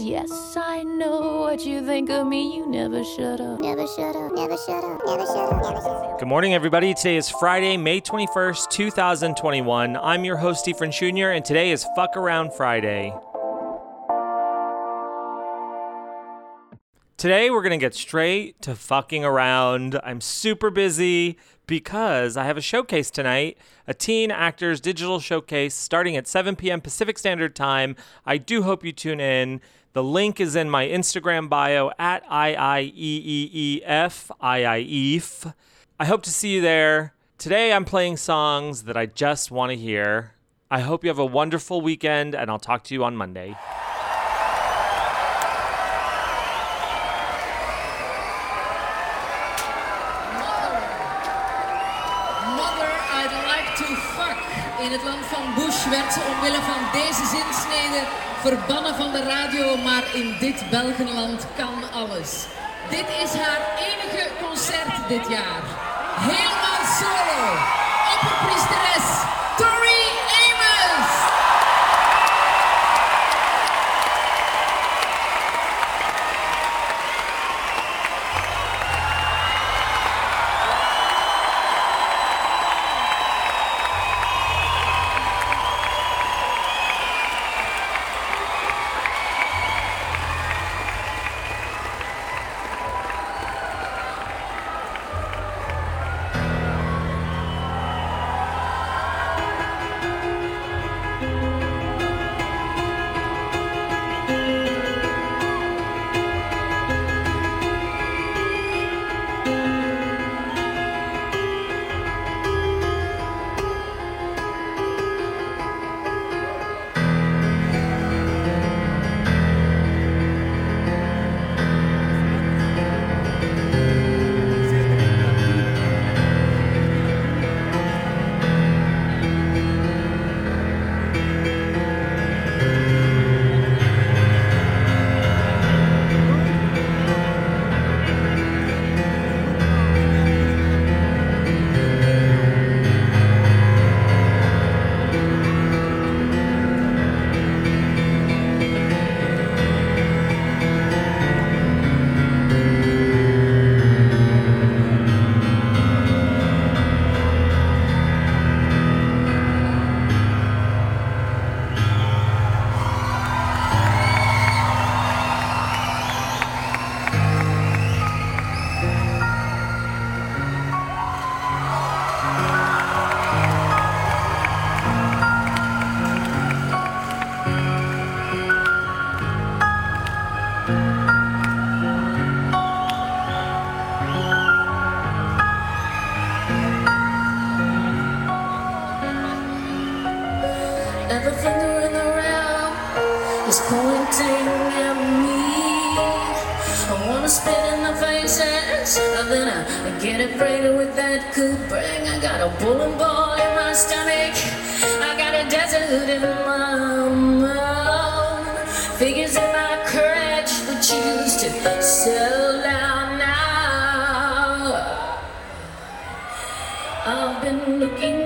Yes, I know what you think of me. You never shut up. Never shut up, never shut up, never shut up, never shut up. Good morning, everybody. Today is Friday, May 21st, 2021. I'm your host, Stephen Jr., and today is Fuck Around Friday. Today, we're going to get straight to fucking around. I'm super busy because I have a showcase tonight, a teen actors digital showcase starting at 7 p.m. Pacific Standard Time. I do hope you tune in. The link is in my Instagram bio at IIEEEF, IIEF. I hope to see you there. Today, I'm playing songs that I just want to hear. I hope you have a wonderful weekend, and I'll talk to you on Monday. Werd ze omwille van deze zinsnede verbannen van de radio, maar in dit Belgenland kan alles. Dit is haar enige concert dit jaar. Helemaal solo. Opperpriesteres In the is pointing at me. I wanna spit in the faces, I get that bring. I got a ball in my stomach. I got a desert in my mouth. Figures my courage, choose to now. I've been looking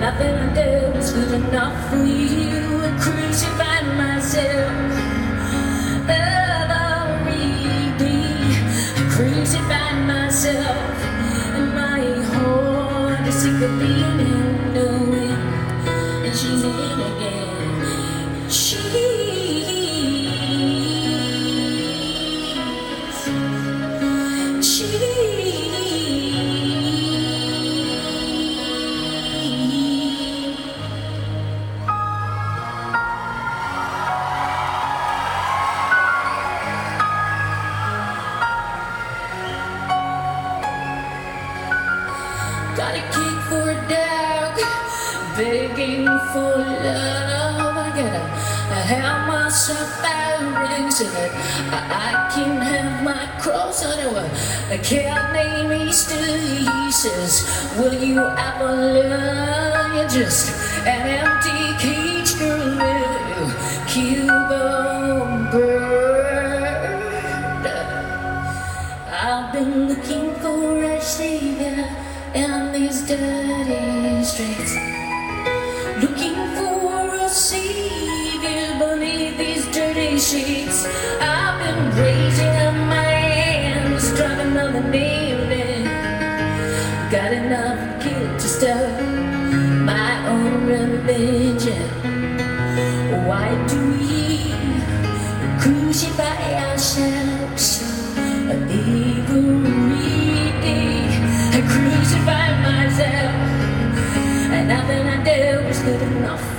nothing I do is good enough for you. I crucify myself every. I crucify myself, and my heart is sick of being in and she's in again. I can't name he says, Will you ever learn? You're just an empty cage, girl, little Cuban bird. I've been looking for a savior in these dirty streets. sister, my own religion. Why do we crucify ourselves? A thievery. I crucify myself, and nothing I did was good enough.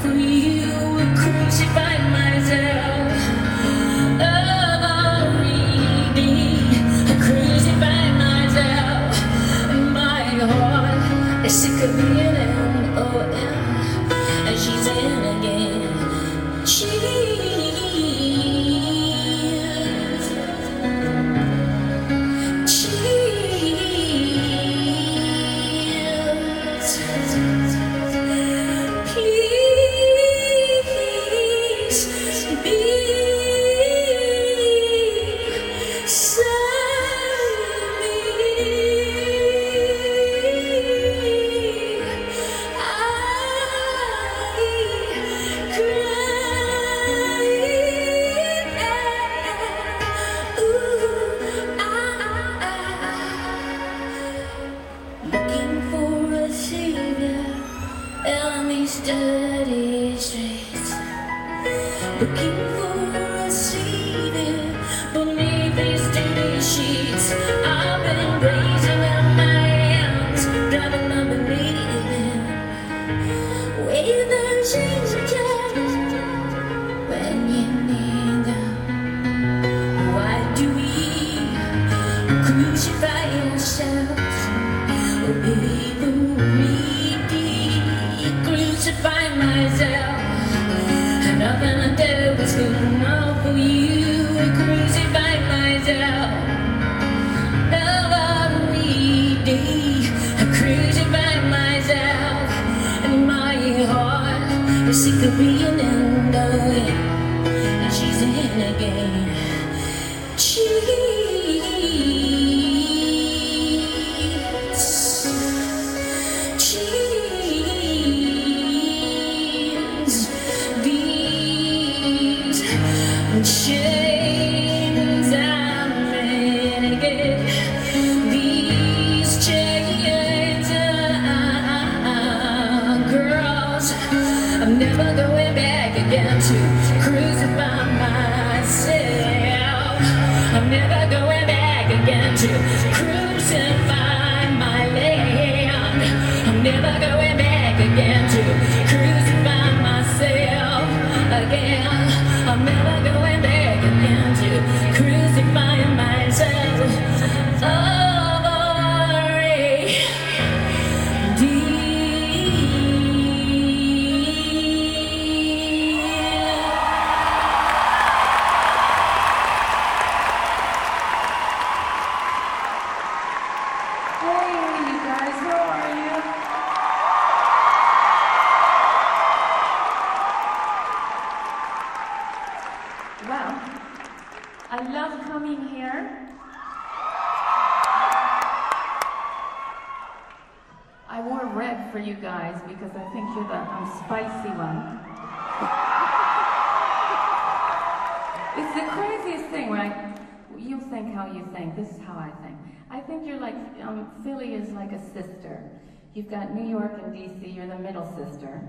You've got New York and DC, you're the middle sister.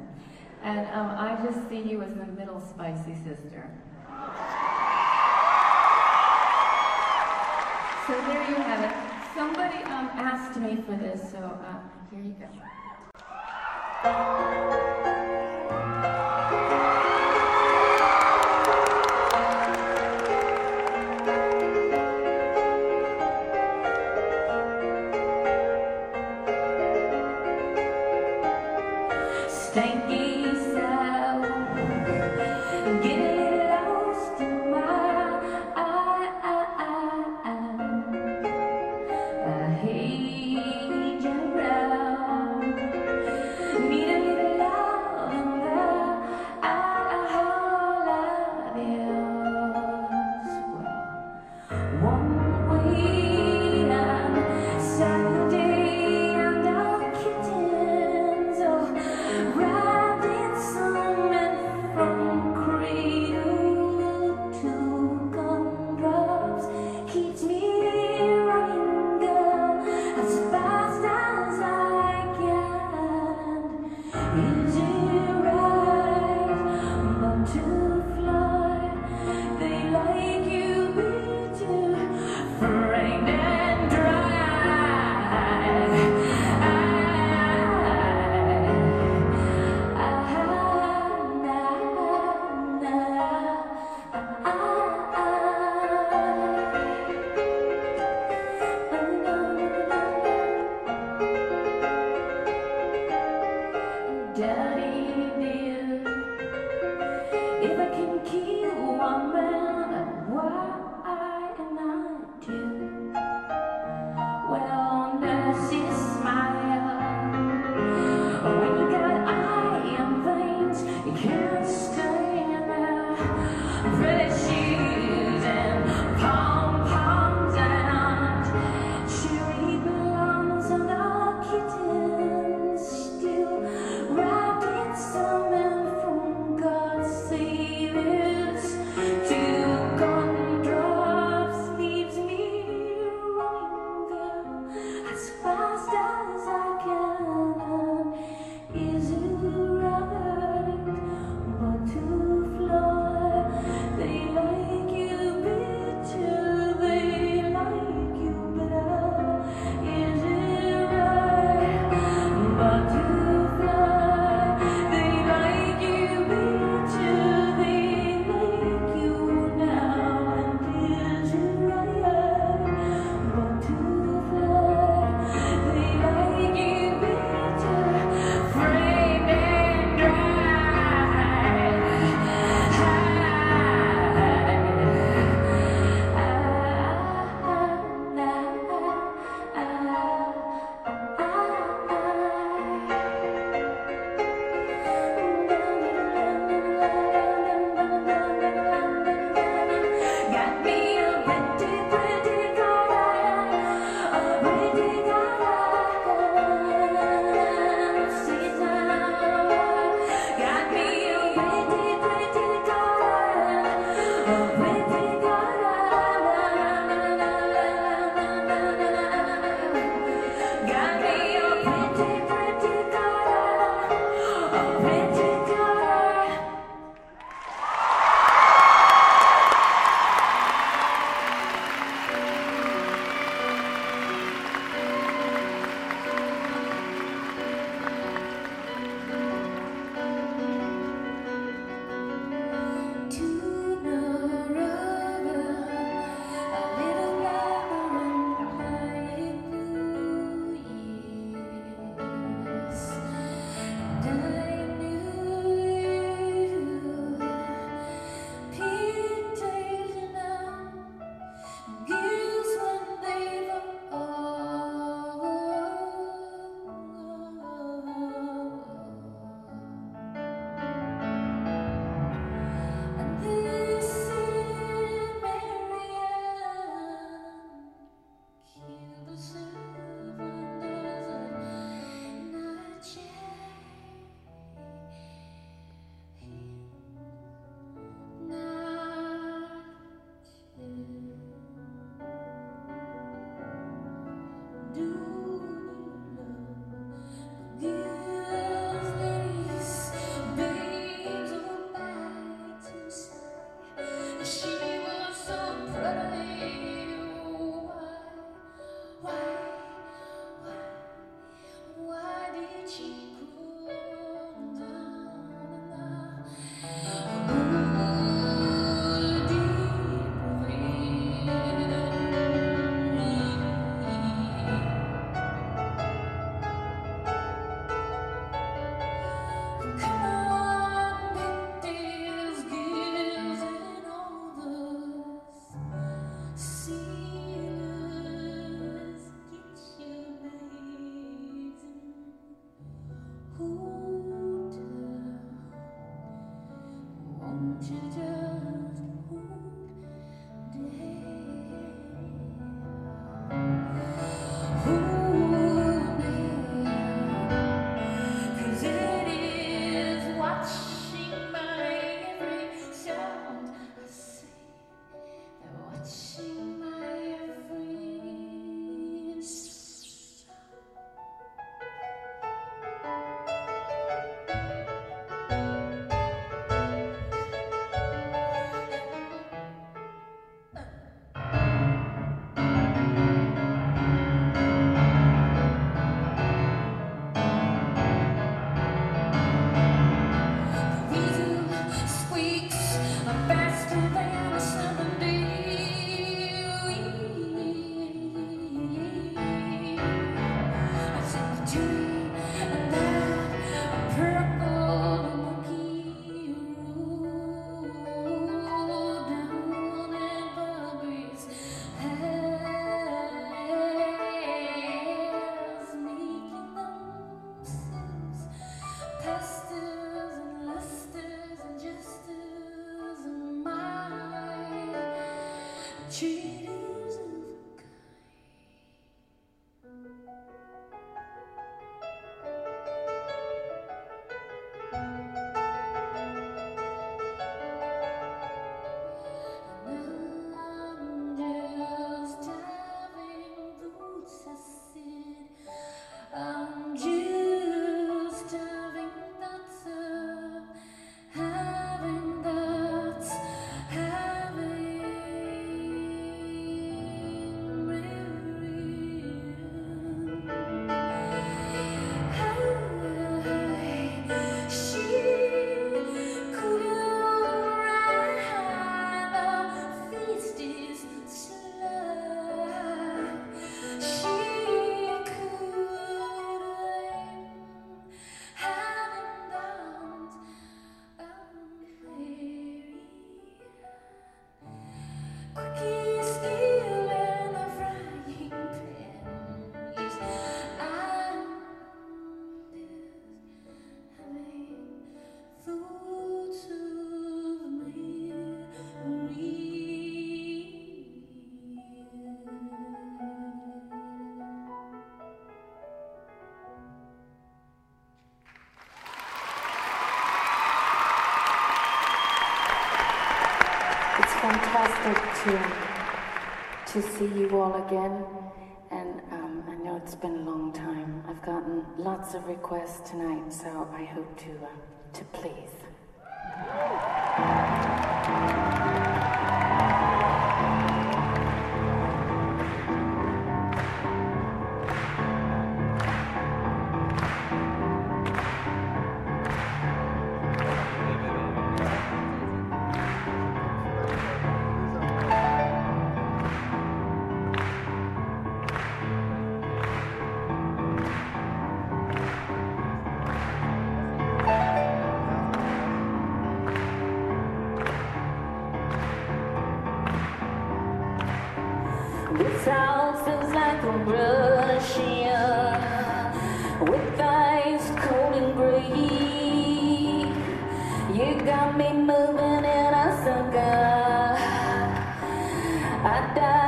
And um, I just see you as the middle spicy sister. So there you have it. Somebody um, asked me for this, so uh, here you go. to, to see you all again. And um, I know it's been a long time. I've gotten lots of requests tonight, so I hope to, uh, to please. Russia with ice cold and brave. You got me moving in a sucker. I died.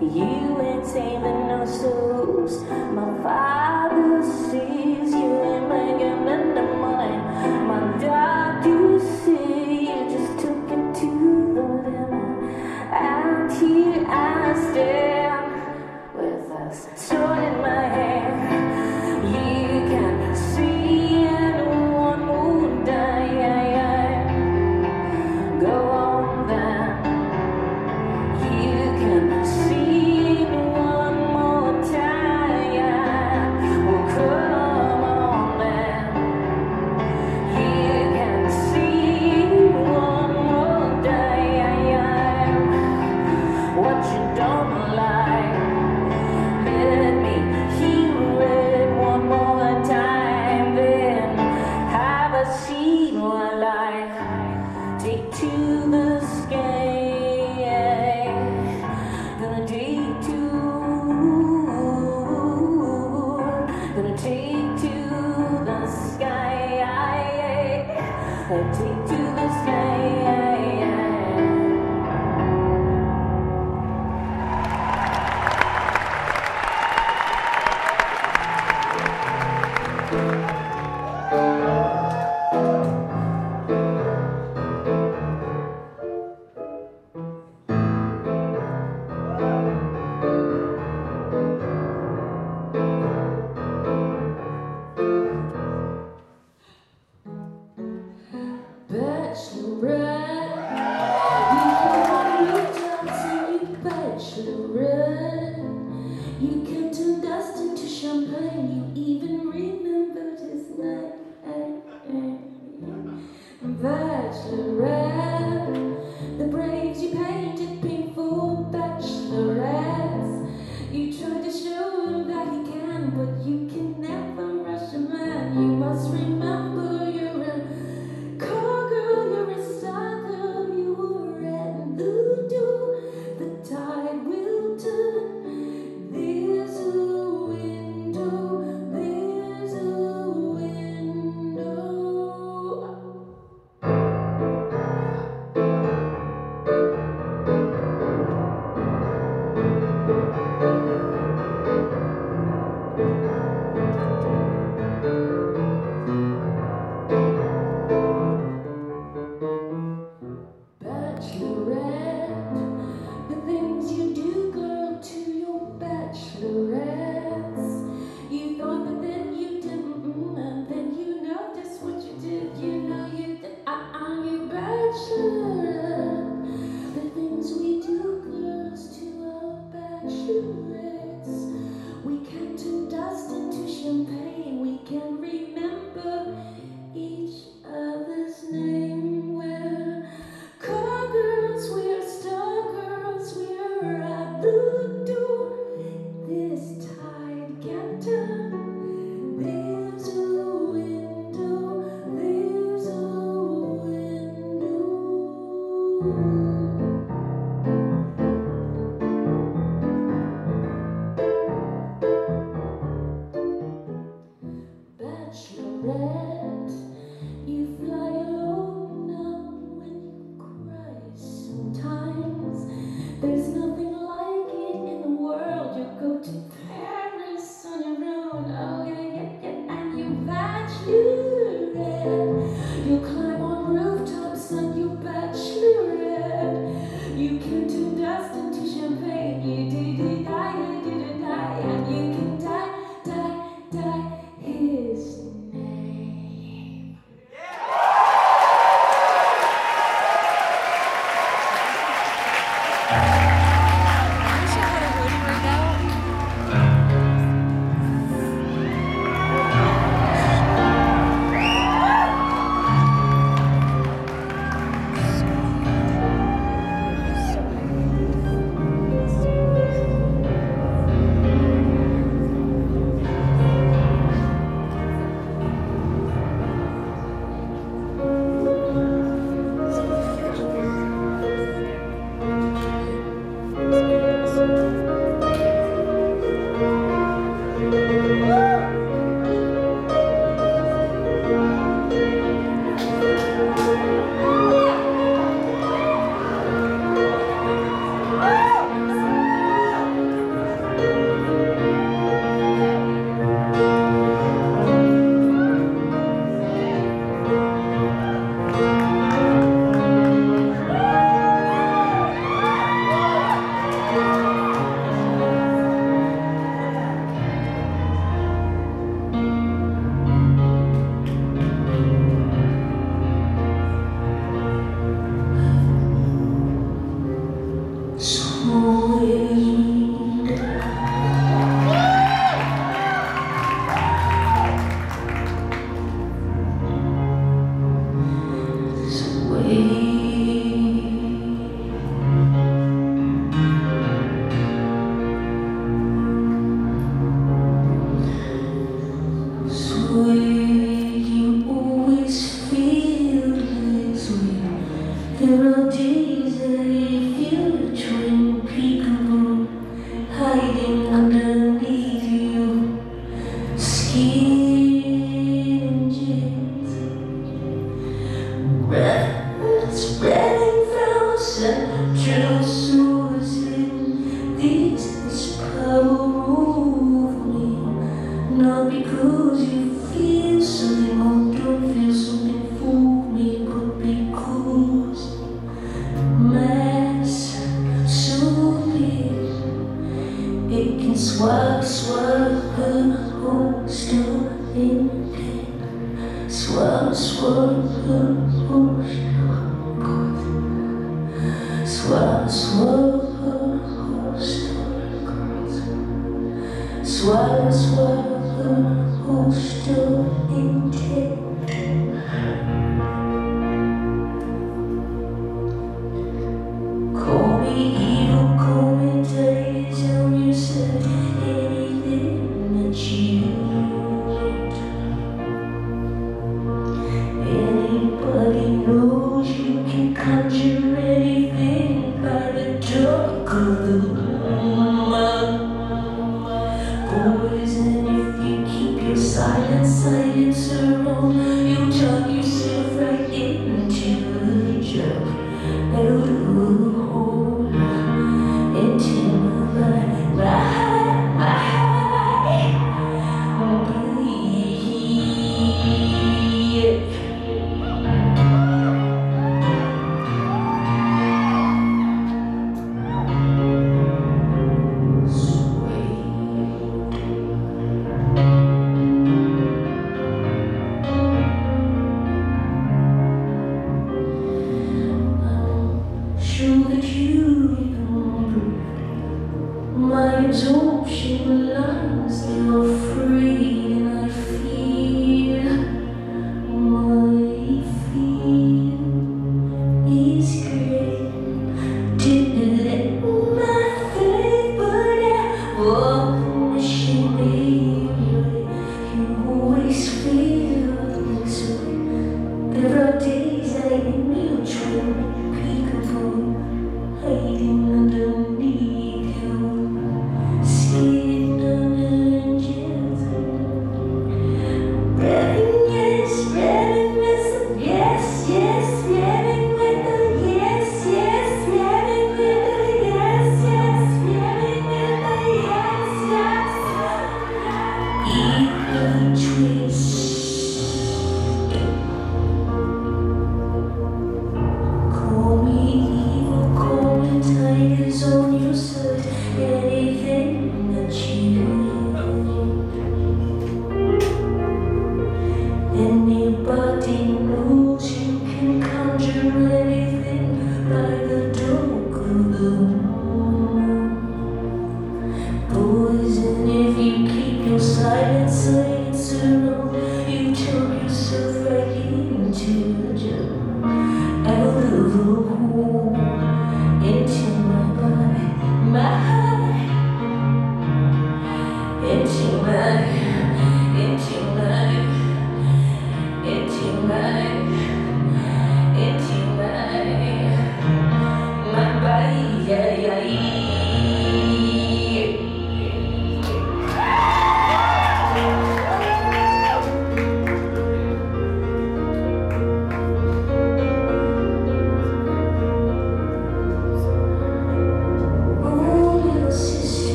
You ain't saving no souls. My father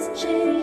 has changed.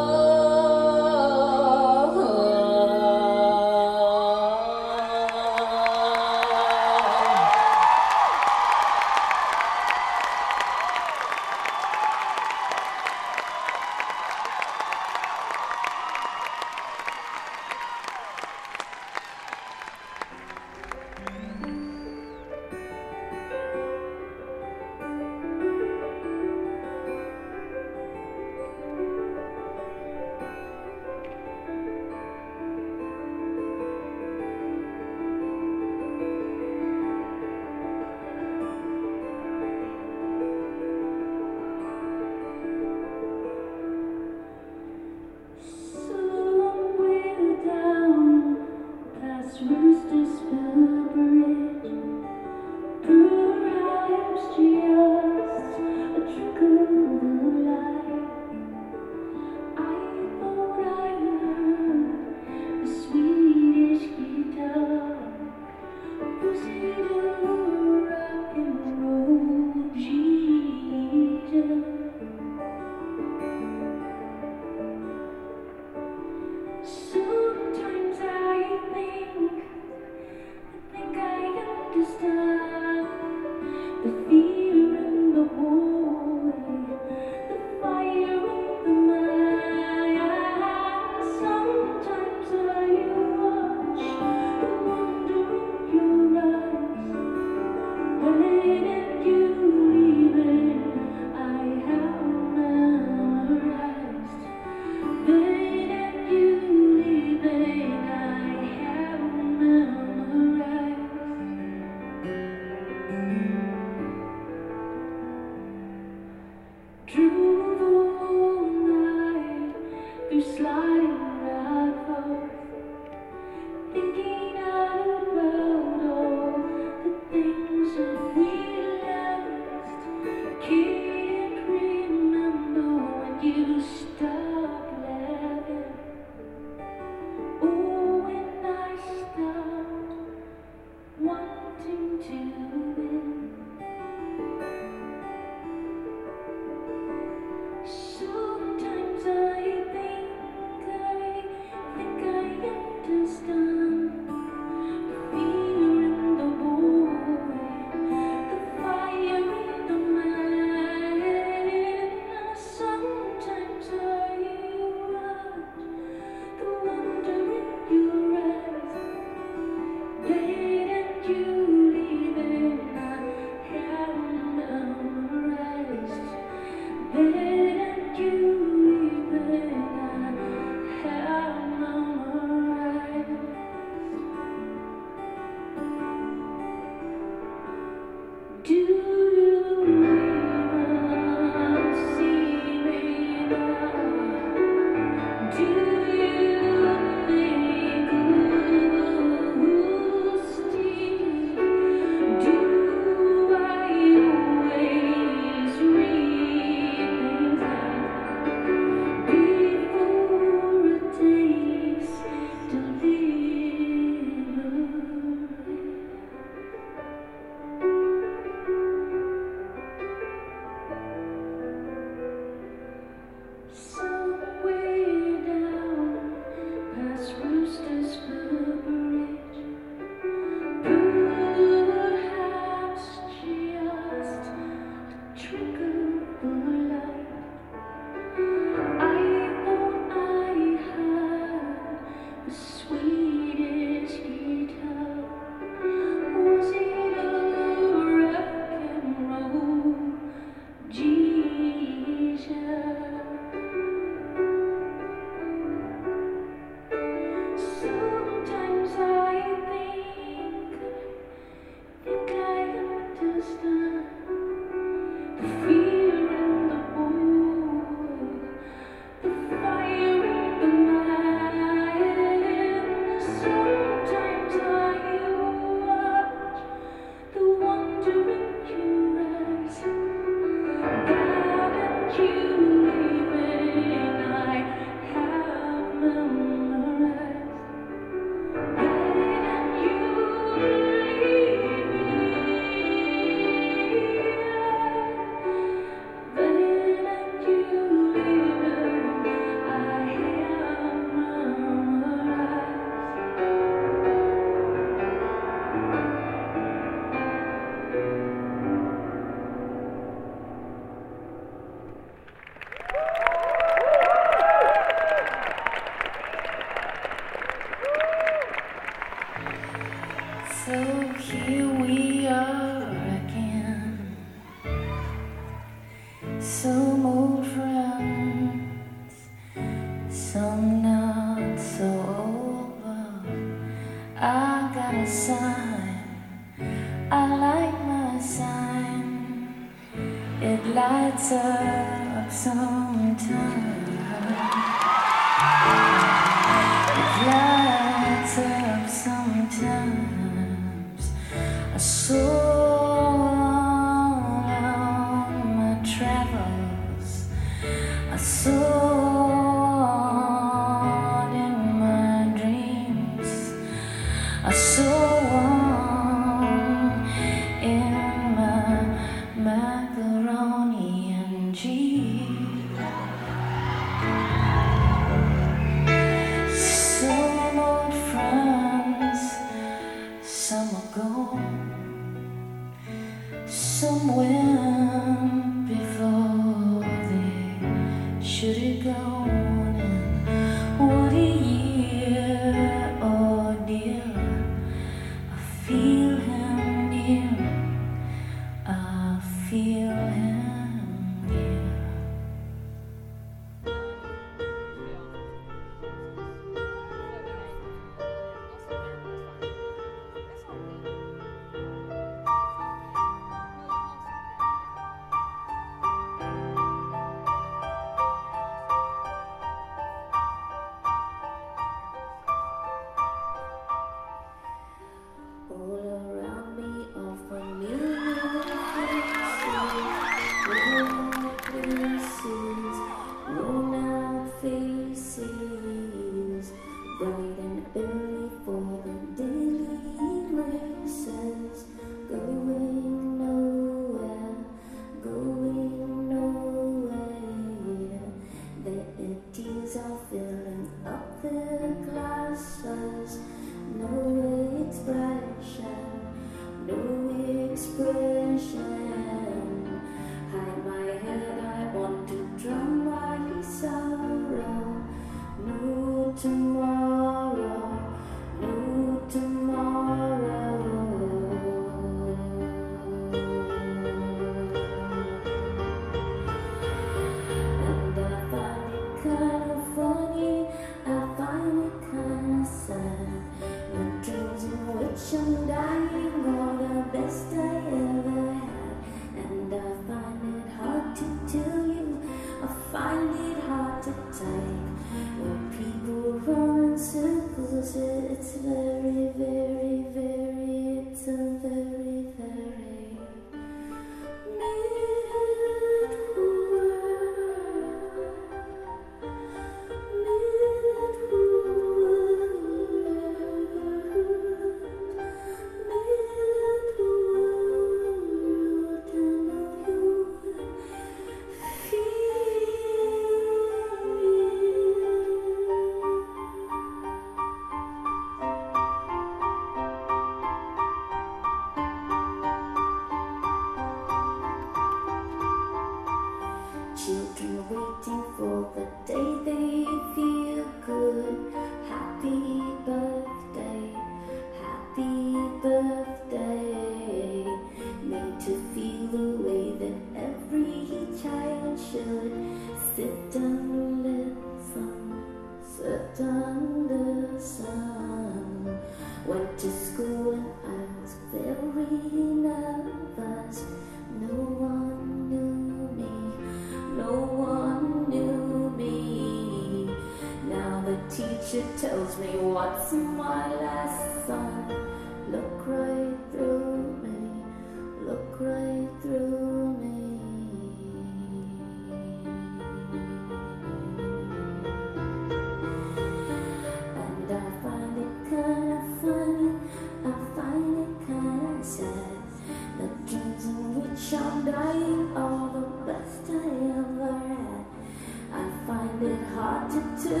hard to do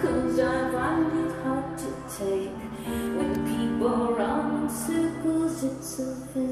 Cause I find it hard to take. When people run in circles it's so fair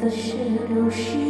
的事都是。